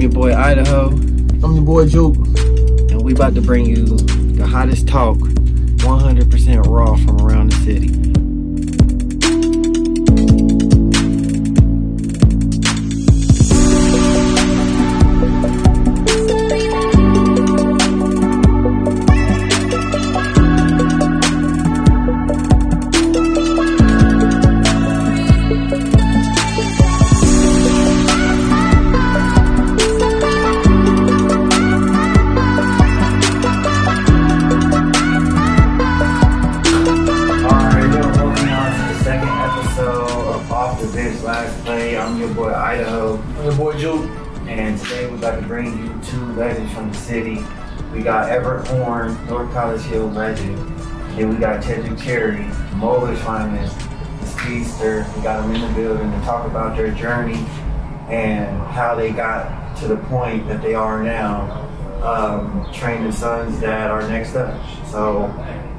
I'm your boy Idaho, I'm your boy Juke. and we about to bring you the hottest talk, 100% raw from around the city. And today we're about to bring you two legends from the city. We got Everett Horne, North College Hill legend. Then we got Chedrick Cherry, Moeller finest, the speedster. We got them in the building to talk about their journey and how they got to the point that they are now, um, training sons that are next up. So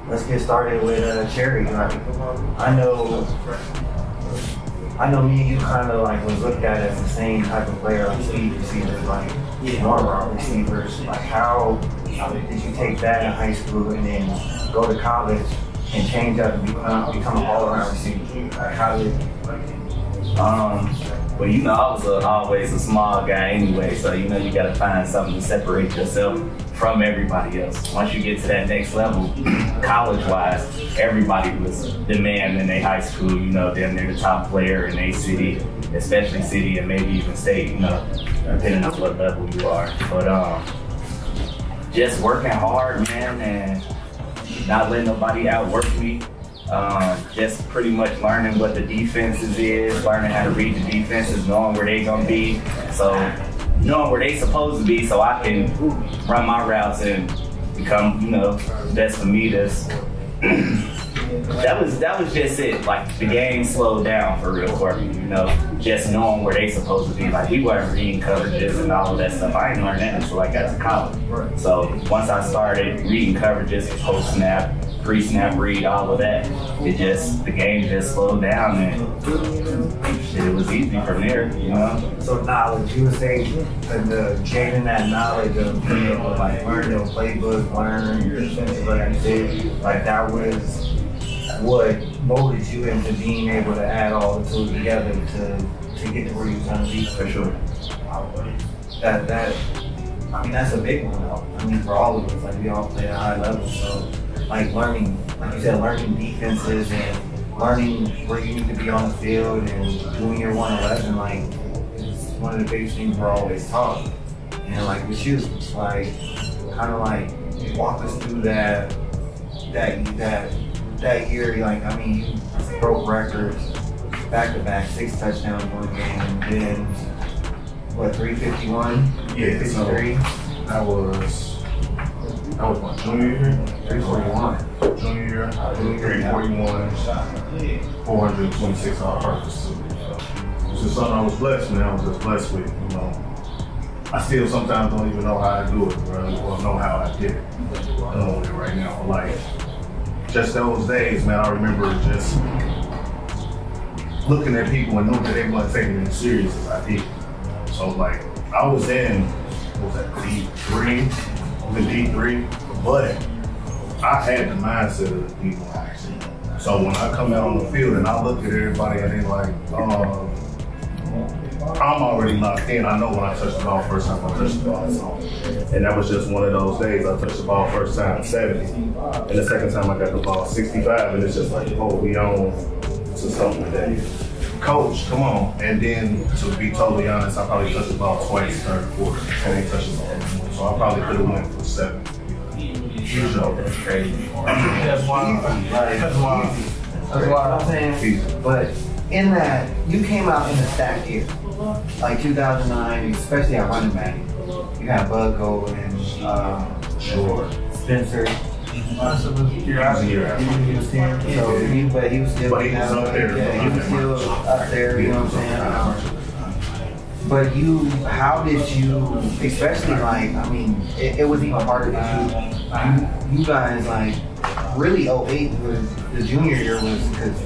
let's get started with uh, Cherry. Like, I know I know me and you kind of like was looked at as the same type of player, like speed receivers, like normal receivers. Like how did you take that in high school and then go to college and change up and become become an all around receiver? Like how did Um, well, you know, I was a, always a small guy anyway, so you know, you got to find something to separate yourself from everybody else. Once you get to that next level, college wise, everybody was the man in their high school. You know, then they're the top player in a city, especially city and maybe even state. You know, depending on what level you are. But um, just working hard, man, and not letting nobody outwork me. Um, just pretty much learning what the defenses is, learning how to read the defenses, knowing where they gonna be. So knowing where they supposed to be, so I can run my routes and become, you know, best for me. That's that was that was just it. Like the game slowed down for real for me, you know, just knowing where they supposed to be. Like we weren't reading coverages and all of that stuff. I didn't learn that until I got to college. So once I started reading coverages, post snap, pre snap read, all of that, it just the game just slowed down and it was easy from there, you know. so knowledge? You would say that uh, the gaining that knowledge of being able to like learn your playbook, learn your defensive like you like that was what molded you into being able to add all the tools together to to get to where you're trying to be. For sure. that that I mean that's a big one though. I mean for all of us, like we all play at a high level, so like learning, like you said, learning defenses and learning where you need to be on the field and doing your one eleven, like is one of the biggest things we're always taught. And like with you, like kind of like walk us through that that that that year. Like I mean, you broke records back to back, six touchdowns one game, and then what, 351? Yeah, so 353? that was that was my junior year. 341. Junior year, three forty one, four hundred twenty six on purpose. So it's just something I was blessed, man. I was just blessed with, you know. I still sometimes don't even know how I do it, bro, or know how I did it. I don't know it right now. Like just those days, man. I remember just looking at people and knowing that they wasn't taking it as serious as I did. So like I was in what was that D three, in D three, but I had the mindset of the one. So when I come out on the field and I look at everybody and they like, uh, I'm already locked in. I know when I touch the ball first time I touch the ball. So. And that was just one of those days. I touched the ball first time 70. And the second time I got the ball 65. And it's just like, oh, we on to something that coach, come on. And then to be totally honest, I probably touched the ball twice third quarter. And they touched the ball. So I probably could have went for seven. You know, that's crazy. That's wild. Like, That's wild. easy. That's You I'm saying? But in that, you came out in the stack year. Like 2009, especially at running back. You had Bud Golden, uh, Sure. Spencer. That's a curiosity. Year after. He was here, so he, but he was still, But he was up there. Yeah, he was still up there. You know what I'm saying? But you, how did you, especially like, I mean, it, it was even harder because you, you, you guys like, really 08 was, the junior year was because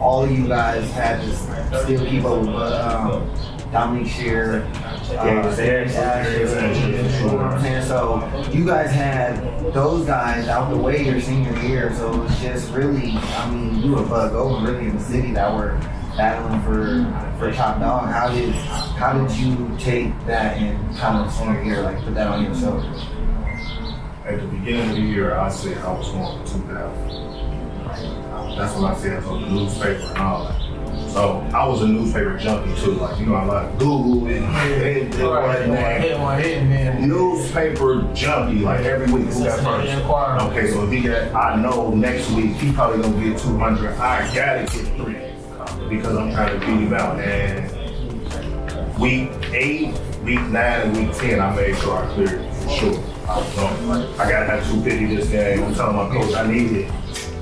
all of you guys had to still keep up with um, Dominique Shear, uh, Darius Darius Asher. Asher. You know what I'm saying? So you guys had those guys out the way your senior year, so it was just really, I mean, you were bug over really in the city that were battling for for mm. top dog. How did how did you take that and kind of senior year, like put that on yourself? At the beginning of the year, I said I was going for 2,000. That's what I said. I on the newspaper and all that. So I was a newspaper junkie too. Like, you know, I like Google and, and, and Right, one whatnot. hit, one hit, and then newspaper junkie, like every week who got Listen to the first. Okay, so if he got, I know next week he probably gonna get 200. I gotta get three because I'm trying to beat him out. And week eight, week nine, and week 10, I made sure I cleared for sure. So I gotta have 250 this game. I'm telling my coach I need it.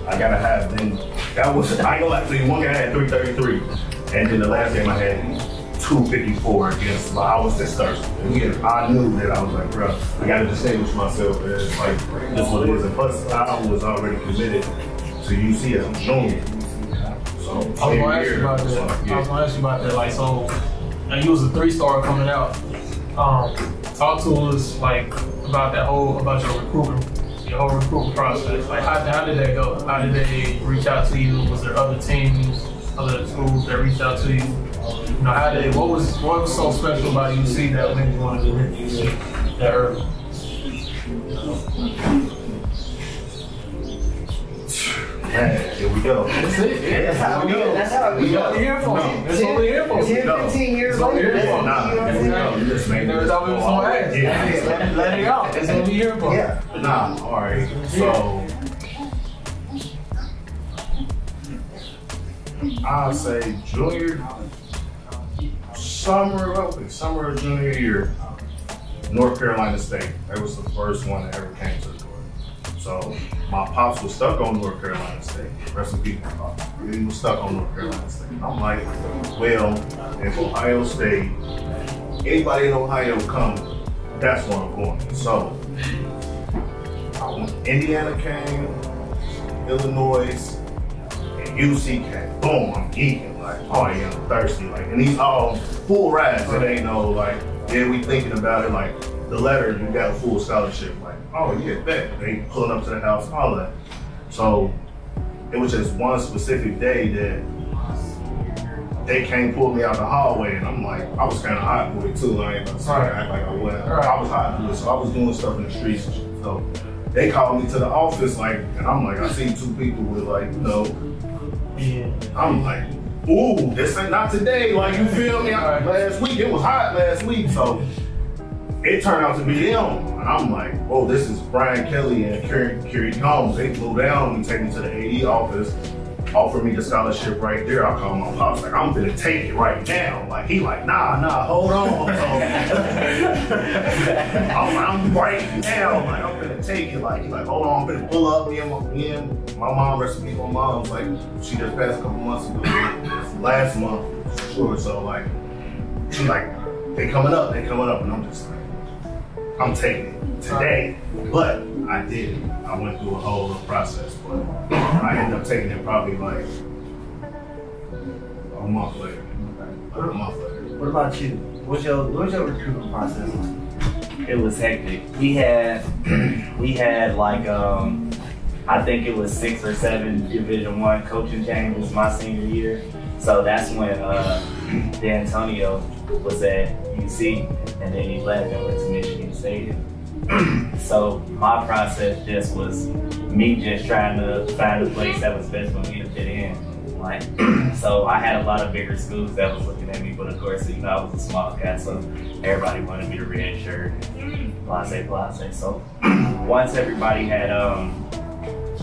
I gotta have then. That was I ain't gonna lie. One guy had 333, and then the last game I had 254 against. But I was just thirsty. Again, I knew that I was like, bro, I gotta distinguish myself. It's like this what it is. And plus, I was already committed to UC as a junior. So I was gonna ask you about that. I was gonna ask you about that. Like, so, and you was a three star coming out. Um, talk to us like about that whole about your recruiting, your whole recruiting process. Like, how, how did that go? How did they reach out to you? Was there other teams, other schools that reached out to you? You know, how did what was what was so special about UC that made you want to do that early? Man, here we go. That's it. Yeah, That's how we go. That's how we We go. got the earphones. That's what we here for. 10, 15 years That's what we later, here for. Nah, you know what I'm here we go. You just made Never thought we was go gonna ask. Yeah. Let, let it out. That's what we here for. Yeah. Nah, all right. So I'll say junior summer, okay, summer of junior year, North Carolina State. That was the first one that ever came to the. So my pops was stuck on North Carolina State. Rest in peace, my pops. He was stuck on North Carolina State. I'm like, well, if Ohio State, anybody in Ohio come, that's where I'm going. So Indiana came, Illinois, and UC came. Boom, I'm geeking. Like, oh yeah, I'm thirsty. Like, and these all full rides. It ain't no like, yeah, we thinking about it. Like, the letter, you got a full scholarship. Like, oh yeah. They pulling up to the house, all that. So it was just one specific day that they came pull me out the hallway, and I'm like, I was kind of hot with it too. I ain't gonna act like I was. I was hot with it, so I was doing stuff in the streets. So they called me to the office, like, and I'm like, I see two people with like, you know. I'm like, ooh, this ain't not today. Like, you feel me? I- last week it was hot last week, so it turned out to be them. And I'm like, oh, this is Brian Kelly and Kerry, Kerry Coombs. They flew down and take me to the AD office, offered me the scholarship right there. I called my pops, like, I'm gonna take it right now. Like, he like, nah, nah, hold on. I'm, I'm right now. Like, I'm gonna take it. Like, he's like, hold on, I'm gonna pull up. Me and my, me and my mom, rest in my mom's like, she just passed a couple months ago, last month, sure. So, like, she like, they coming up, they coming up, and I'm just like, I'm taking it today. But I did it. I went through a whole little process, but I ended up taking it probably like a month later. Like a month later. What about you? What's your what's your recruitment process like? it was hectic. We had we had like um I think it was six or seven Division One coaching changes my senior year. So that's when uh Dantonio was at UC and then he left and went to Michigan So my process just was me just trying to find a place that was best for me to fit in. Like so I had a lot of bigger schools that was looking at me, but of course, you know, I was a small guy, so everybody wanted me to red shirt blase blase. So once everybody had um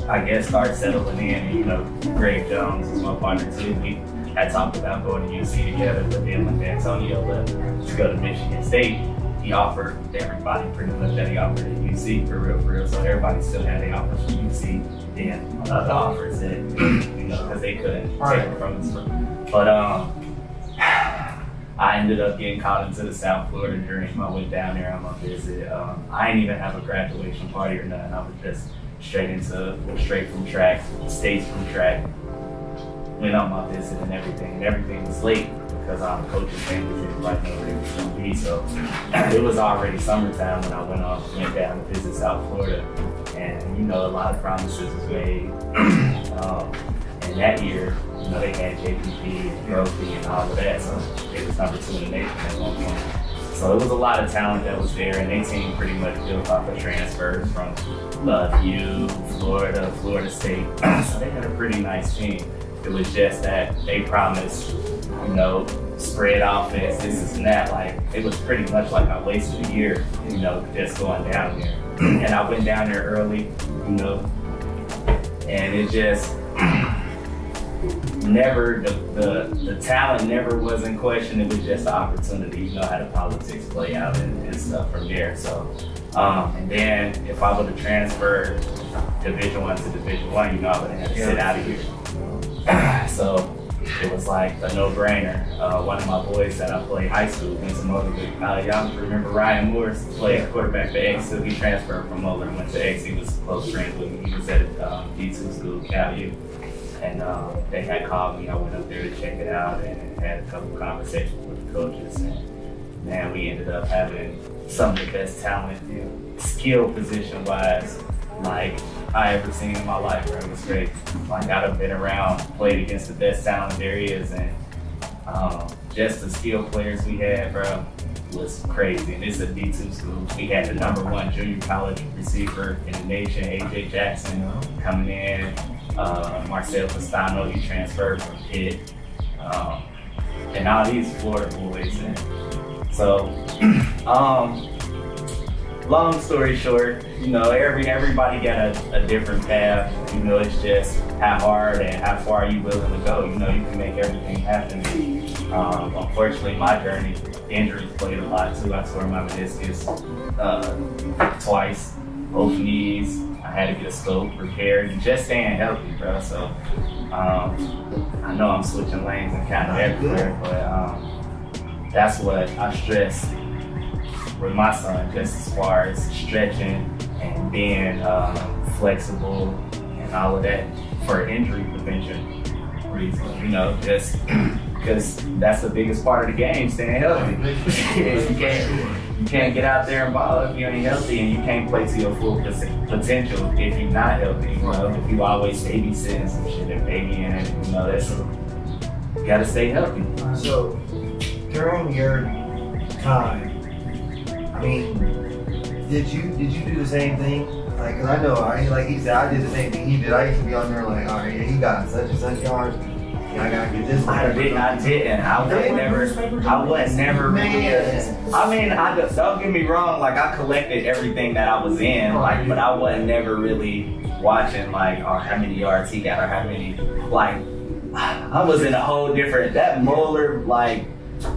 I guess started settling in and you know, Greg Jones was my partner too. We had talked about going to UC together, but then when Antonio left to go to Michigan State, he offered everybody pretty much that he offered at UC for real, for real. So everybody still had the offers from UC, then other offers that you know, because they couldn't take it from us. But um I ended up getting called into the South Florida dream. I went down there on my visit. Um, I didn't even have a graduation party or nothing. I was just straight into straight from track, states from track. Went on my visit and everything. And everything was late. Because our coaching know where it was going to be. So it was already summertime when I went off, went down to visit South Florida. And, you know, a lot of promises was made. um, and that year, you know, they had JPP and Grossby and all of that. So it was number two in the nation at one point. So it was a lot of talent that was there, and they team pretty much built off of transfers from Love Florida, Florida State. so they had a pretty nice team. It was just that they promised, you know, spread offense, this, and that. Like it was pretty much like I wasted a year, you know, just going down there. and I went down there early, you know, and it just never the, the, the talent never was in question. It was just the opportunity. You know how the politics play out and, and stuff from there. So, um, and then if I would have transferred Division One to Division One, you know, I would have had to sit out of here. so it was like a no-brainer. Uh, one of my boys that I played high school, Vincent Moeller, uh, y'all remember Ryan Morris played quarterback for X, so he transferred from Moeller and went to X. He was close friends with me. He was at um, D2 school, Cal U and um, they had called me. I went up there to check it out and had a couple conversations with the coaches. And man, we ended up having some of the best talent, you know, skill position wise, like I ever seen in my life. Bro. It was great. Like I've been around, played against the best talent there is, and um, just the skill players we had, bro, was crazy. And it's a D2 school. We had the number one junior college receiver in the nation, AJ Jackson, coming in uh, Marcel Castano, he transferred from Pitt, um, and all these Florida boys. And so, um, long story short, you know, every everybody got a, a, different path. You know, it's just how hard and how far you willing to go. You know, you can make everything happen. Um, unfortunately, my journey, injuries played a lot too. I tore my meniscus uh, twice, both knees. I had to get a scope repaired and just staying healthy, bro. So um, I know I'm switching lanes and kind of everywhere, but um, that's what I stress with my son, just as far as stretching and being um, flexible and all of that for injury prevention reasons. You know, just because that's the biggest part of the game, staying healthy. you can't you can't get out there and ball if you ain't healthy, and you can't play to your full potential if you're not healthy. You know, if you always babysitting some shit and babying it, you know, that's you gotta stay healthy. So during your time, I mean, did you did you do the same thing? Like, cause I know, I like he said, I did the same thing he did. I used to be on there like, all right, yeah, he got such and such yards I gotta get this. I did. I didn't. I was never. I was never. Man. I mean, I just, don't get me wrong. Like I collected everything that I was in. Like, but I wasn't never really watching like, or how many yards he got, or how many. Like, I was in a whole different. That Moeller, like,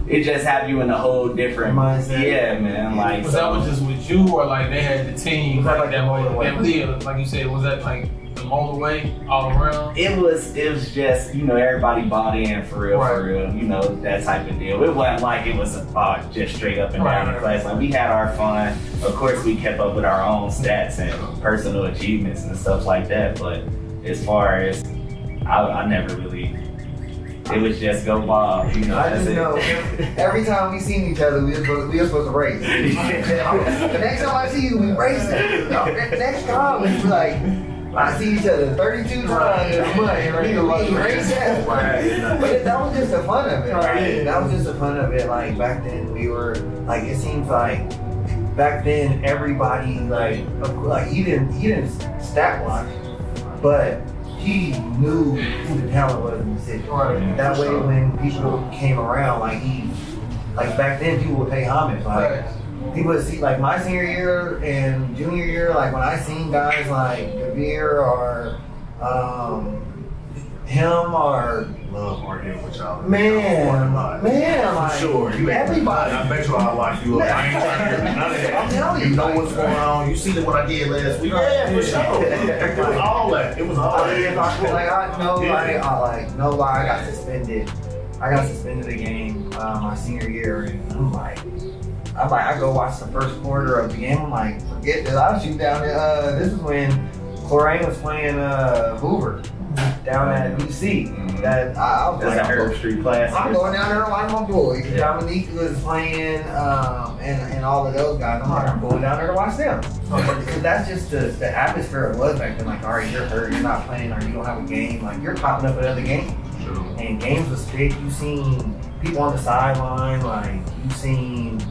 it just have you in a whole different mindset. Yeah, man. Like, was so, that was just with you, or like they had the team like, like that way? Like you said, was that like all the way, all around? It was it was just, you know, everybody bought in for real, right. for real, you know, that type of deal. It wasn't like it was uh, just straight up and right, down the class. Like we had our fun. Of course we kept up with our own stats and personal achievements and stuff like that. But as far as I, I never really it was just go ball. You know, I just know every time we seen each other, we were supposed, we were supposed to race. the next time I see you, we racing. No, next time we like I see each other 32 times in a month. Right. But that was just the fun of it. Right? That was just the fun of it. Like back then, we were like it seems like back then everybody like like he didn't he didn't stat watch, but he knew who the talent was in the city. That way, when people came around, like he like back then, people would pay homage. Like. People would see like my senior year and junior year, like when I seen guys like Devere or um, him or love arguing with y'all. Man, man, like sure. You everybody. I bet you I like you. I ain't trying to hear none of that. I'm telling you, you know what's going on. You see what I did last week. Yeah, for sure. it was all that. It was all I that. I, like I know, yeah. like, I, like no lie, I got suspended. I got suspended a game uh, my senior year, and I'm like. I'm like, I go watch the first quarter of the game. I'm like, forget this. I'll shoot down. Uh, this is when Colerain was playing uh, Hoover. Down at UC. Mhm. That I, I was That's like, a Herb Street class. I'm going down there to watch my boys. Yeah. Dominique was playing, um, and, and all of those guys. I'm like, I'm going down there to watch them. Because that's just the, the atmosphere it was back then. Like, all right, you're hurt, you're not playing, or you don't have a game. Like, you're popping up at other games. And games was big. You seen people on the sideline. Like, you seen,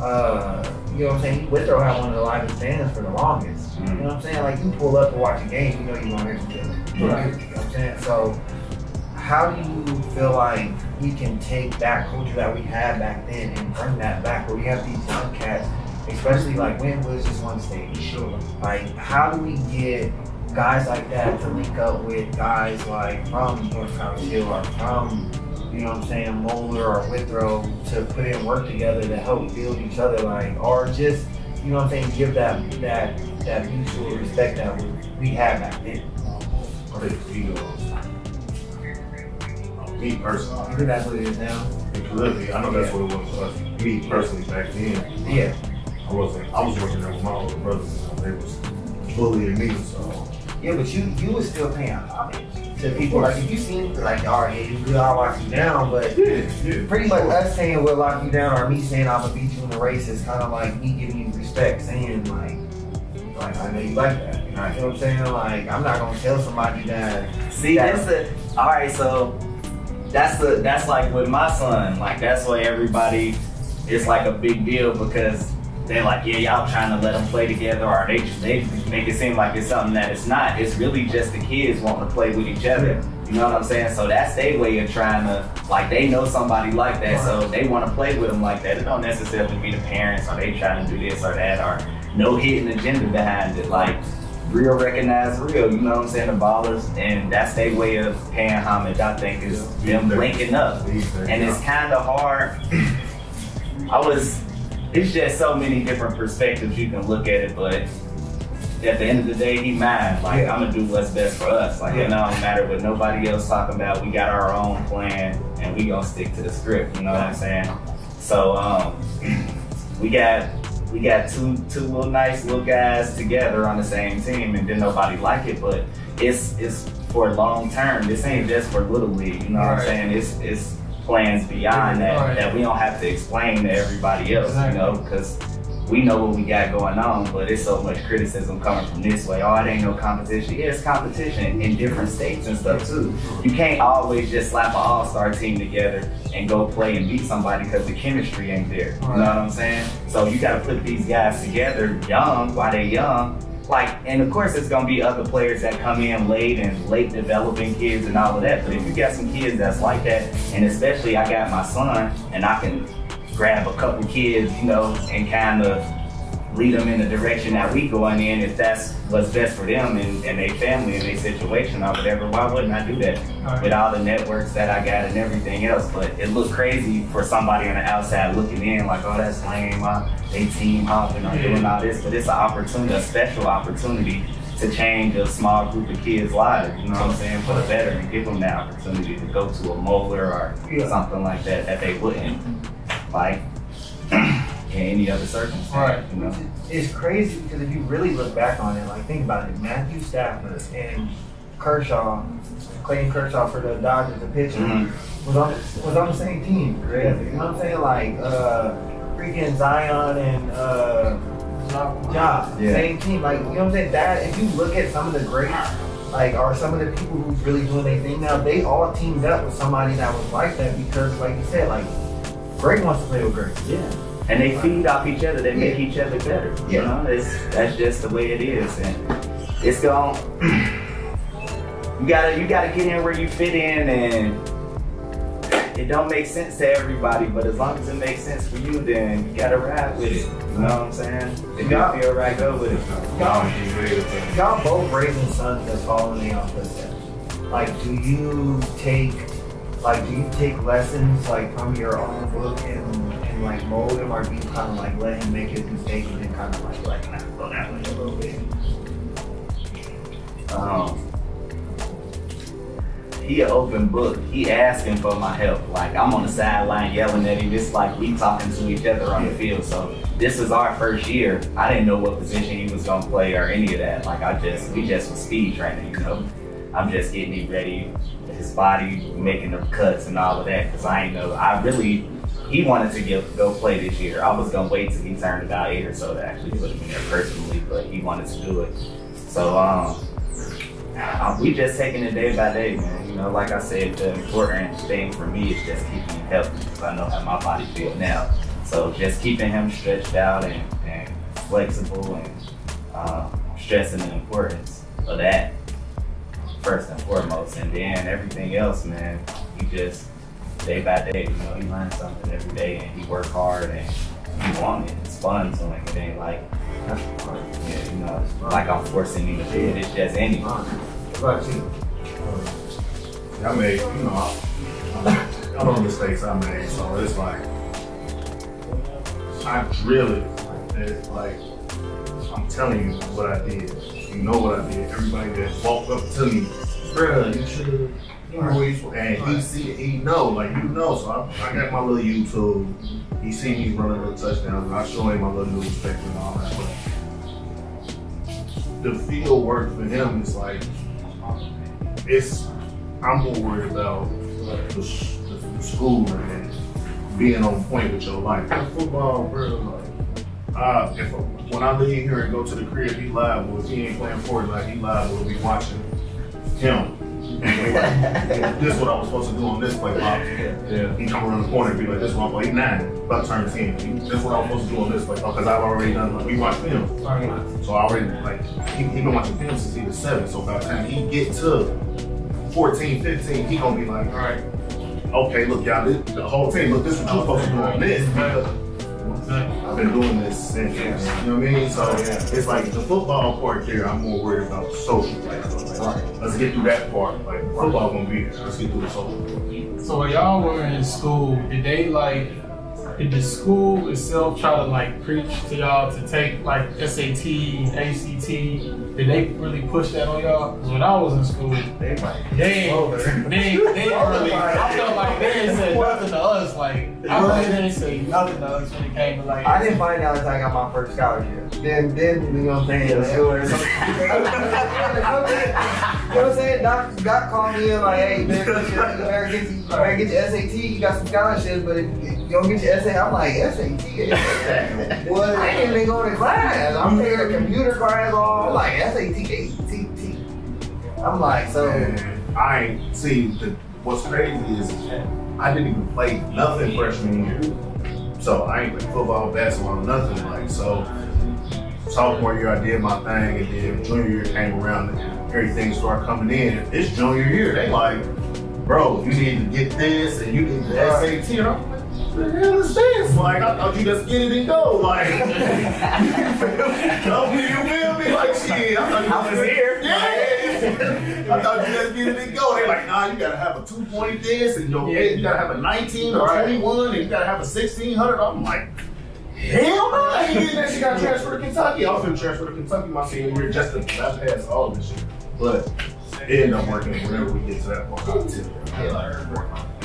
uh, you know what I'm saying? Withrow had one of the livest stands for the longest. You know what I'm saying? Like, you pull up to watch a game, you know you want to hear some You know I'm saying? So, how do you feel like we can take that culture that we had back then and bring that back where we have these young cats, especially like when was just one stage? Sure. Like, how do we get guys like that to link up with guys like from North College Hill or from, you know what I'm saying, Moeller or Withrow to put in work together to help build each other, like, or just, you know what I'm saying, give that that that mutual respect that we had back then. I think egos. Me personally, I think that's what it is now. literally, I know that's what it was for us. Me personally, back then, Yeah. I wasn't. I was working there with my older brothers. and They was bullying me, so Yeah, but you you was still paying homage to people. Like if you seen like, all right, yeah, we all lock you down, but yeah, yeah. pretty much us saying we'll lock you down or me saying I'm gonna beat you in the race is kind of like me giving you respect, saying like, like I know you like that. You know what I'm saying? Like I'm not gonna tell somebody that. See, that- that's the all right. So that's the that's like with my son. Like that's why everybody it's like a big deal because they're like, yeah, y'all trying to let them play together, or they they make it seem like it's something that it's not. It's really just the kids wanting to play with each other. You know what I'm saying? So that's their way of trying to like they know somebody like that, so they want to play with them like that. It don't necessarily be the parents or they trying to do this or that or no hidden agenda behind it. Like real recognize real, you know what I'm saying? The ballers, and that's their way of paying homage. I think is them linking up, and it's kind of hard. I was, it's just so many different perspectives you can look at it, but at the end of the day, he mine. Like Yeah. I'm gonna do what's best for us. Like Yeah. it don't matter what nobody else talking about. We got our own plan, and we gonna stick to the script. You know what I'm saying? So um, we got we got two two little nice little guys together on the same team, and then nobody like it, but it's it's for long term. This ain't just for little league. You know what I'm saying? It's it's plans beyond that Right. that we don't have to explain to everybody else. Exactly. You know, because we know what we got going on, but it's so much criticism coming from this way. Oh, it ain't no competition. Yeah, it's competition in different states and stuff too. You can't always just slap an all-star team together and go play and beat somebody because the chemistry ain't there. You know what I'm saying? So you got to put these guys together young while they young. Like, and of course, it's gonna be other players that come in late and late developing kids and all of that. But if you got some kids that's like that, and especially I got my son, and I can grab a couple kids, you know, and kind of lead them in the direction that we going in if that's what's best for them and, and their family and their situation or whatever. Why wouldn't I do that Right. with all the networks that I got and everything else? But it looked crazy for somebody on the outside looking in like, oh, that's lame. Uh, they team hopping or doing all this. But it's an opportunity, a special opportunity to change a small group of kids' lives. You know what I'm saying? For the better and give them the opportunity to go to a Moeller or Yeah. something like that that they wouldn't like in any other circumstance. Right. You know? It's crazy because if you really look back on it, like think about it, Matthew Stafford and Kershaw, Clayton Kershaw for the Dodgers, the pitcher, Mhm. was on was on the same team. You know what I'm saying? Like uh, freaking Zion and uh, Ja, Yeah. same team. Like you know what I'm saying? That if you look at some of the greats, like or some of the people who's really doing their thing now, they all teamed up with somebody that was like that because, like you said, like Greg wants to play with Greg. Yeah. And they feed off each other. They make each other better. You Yeah. know, it's that's just the way it is, and it's going. You gotta you gotta get in where you fit in, and it don't make sense to everybody. But as long as it makes sense for you, then you gotta ride with it. You know what I'm saying? If Yeah. you feel right, go with it. Y'all, y'all both raising sons that's following in y'all footsteps. Like, do you take, like, do you take lessons like from your own book and, and like mold him, or do you kind of like let him make his mistakes and then kind of like like nah, go that way a little bit? Um, he an open book. He asking for my help. Like I'm on the sideline yelling at him. It's like we talking to each other on the field. So this is our first year. I didn't know what position he was gonna play or any of that. Like I just we just was speed training, you know. I'm just getting him ready, his body, making the cuts and all of that. Cause I ain't know, I really, he wanted to go play this year. I was gonna wait till he turned about eight or so to actually put him in there personally, but he wanted to do it. So, um, uh, we just taking it day by day, man. You know, like I said, the important thing for me is just keeping him healthy because I know how my body feel now. So just keeping him stretched out and, and flexible and uh, stressing the importance of that first and foremost, and then everything else, man. You just day by day, you know, he learns something every day, and he work hard and he want it. It's fun, so like it ain't like yeah, you know, like I'm forcing him to do it. It's just anything. What about you? I made, you know, I, I know the mistakes I made, so it's like I drill it. It's like I'm telling you what I did. You know what I did. Everybody that walked up to me, bruh, you should and he see he know, like you know. So I, I got my little YouTube. He see me running a little touchdown, and I show him my little new respect and all that. But the field work for him is like it's. I'm more worried about the, the, the school and being on point with your life. Football, bro, like, uh, if when I leave here and go to the crib, he live. Well, if he ain't playing for it, like he live, we'll be watching him. this is what I was supposed to do on this play, Bob. Yeah. He come around the corner and be like, this one, play nine, about to turn 10. He, this is what I was supposed to do on this play, because I've already done, like, we watch film. So I already, like, he, he been watching film since he was seven. So by the time he get to 14, 15, he gonna be like, all right, okay, look, y'all, the whole team, look, this is what you're supposed to do on this. I've been doing this since, you know what I mean? So yeah. it's like the football part there, I'm more worried about the social. Like, like, let's get through that part. Like, football gonna be there. Let's get through the social. So when y'all were in school, did they like did the school itself try to like preach to y'all to take like SAT ACT? Did they really push that on y'all? 'Cause when I was in school, They might. they Over. they oh, they didn't really. I felt like they didn't say nothing to us. Like I felt like they didn't say nothing to us when it came to like. I didn't find out until I got my first scholarship. Then, then you know what I'm saying? It was. you know what I'm saying? Doc, Doc called me and like, hey, man, you better get, you better get your SAT. You got some scholarships, but if you don't get your SAT, I'm like, SAT? What? I ain't even go to class. I'm taking a computer class all. I'm like, SAT, ACT. I'm like, so. And I ain't see the what's crazy is I didn't even play nothing freshman year. So I ain't play football, basketball, nothing like so. Sophomore year I did my thing, and then junior year came around, and everything started coming in. It's junior year, they like, bro, you need to get this, and you need the SAT. And I'm like, what the hell is this? Like, I thought you just get it and go. Like, you feel me? You feel me? Like, shit, I thought you I was here. Yeah. I thought you just get it and go. They're like, nah, you gotta have a two point this, and your Yeah. you gotta have a 19 or Right. 21, and you gotta have a 1600. I'm like, hell no, I ain't getting that shit. Got transferred to Kentucky. I was gonna transfer to Kentucky my senior year just to bypass all this shit. But it ended up working whenever we get to that point. I'll tell you.